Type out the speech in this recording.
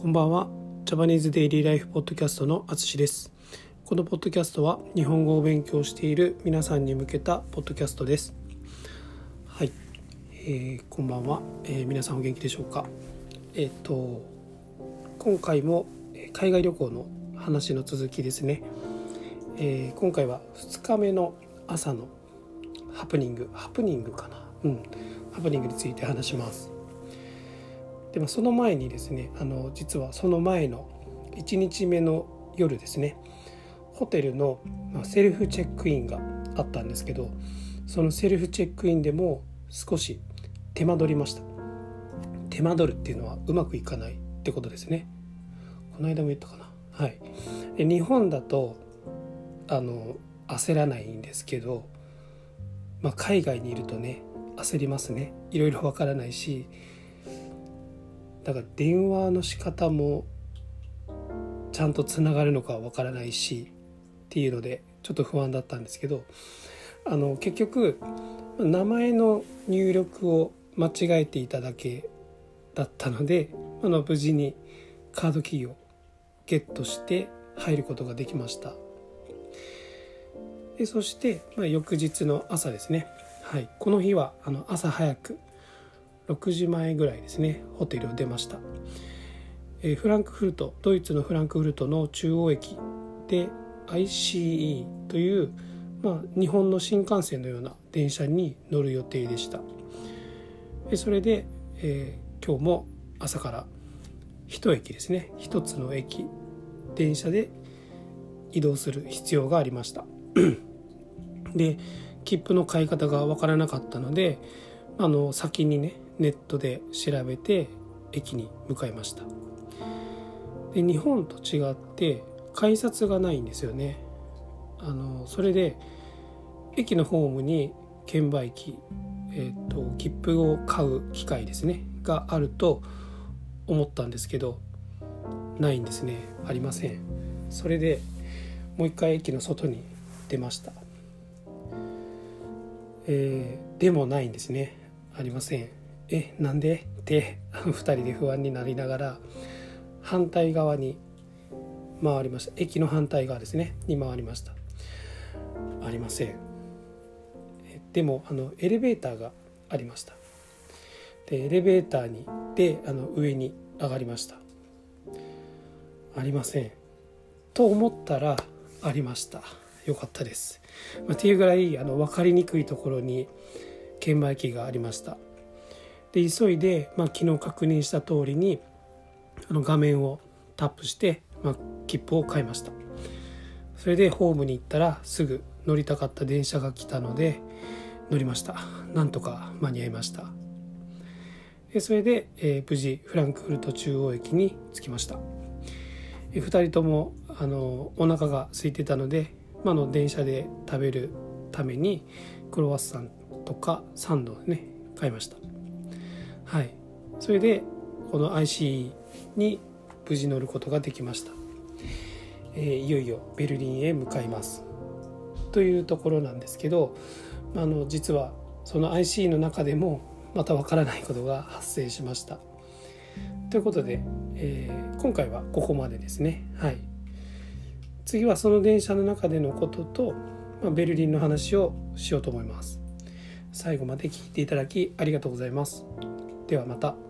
こんばんは。ジャパニーズデイリーライフポッドキャストのあつしです。このポッドキャストは日本語を勉強している皆さんに向けたポッドキャストです。はい、えーこんばんは、えー皆さんお元気でしょうか？えっ、と今回もえ海外旅行の話の続きですね。えー今回は2日目の朝のハプニング、ハプニングかな？うん、ハプニングについて話します。でもその前にですねあの実はその前の1日目の夜ですねホテルのセルフチェックインがあったんですけどそのセルフチェックインでも少し手間取りました。手間取るっていうのはうまくいかないってことですね。この間も言ったかな。はい。日本だとあの焦らないんですけど、まあ、海外にいるとね焦りますね。いろいろわからないしだから電話の仕方もちゃんとつながるのかわからないしっていうのでちょっと不安だったんですけどあの結局名前の入力を間違えていただけだったのであの無事にカードキーをゲットして入ることができました。でそして、まあ、翌日の朝ですね、はい、この日はあの朝早く6時前ぐらいですねホテルを出ました、えフランクフルトドイツのフランクフルトの中央駅で ICE という、まあ、日本の新幹線のような電車に乗る予定でした。それで、えー今日も朝から一駅ですね一つの駅電車で移動する必要がありました。で切符の買い方が分からなかったのであの先にねネットで調べて駅に向かいました。で日本と違って改札がないんですよね。あのそれで駅のホームに券売機、えー、と切符を買う機械ですね。があると思ったんですけどないんですね。ありません。それでもう一回駅の外に出ました。えーでもないんですね。ありません。えなんで？って 2人で不安になりながら反対側に回りました。駅の反対側ですね。に回りました。ありません。でもあのエレベーターがありました。でエレベーターにであの上に上がりました。ありません。と思ったらありました。よかったです、まあ、っていうぐらいあの分かりにくいところに券売機がありました。で急いで、まあ、昨日確認した通りにあの画面をタップして、まあ、切符を買いました。それでホームに行ったらすぐ乗りたかった電車が来たので乗りました。なんとか間に合いました。でそれで、えー無事フランクフルト中央駅に着きました。2人ともあのお腹が空いてたので、ま、あの電車で食べるためにクロワッサンとかサンドをね買いました。はい。それでこの IC に無事乗ることができました、えーいよいよベルリンへ向かいます。というところなんですけどあの実はその IC の中でもまたわからないことが発生しました。ということで、えー今回はここまでですね。はい。次はその電車の中でのことと、まあ、ベルリンの話をしようと思います。最後まで聞いていただきありがとうございます。ではまた。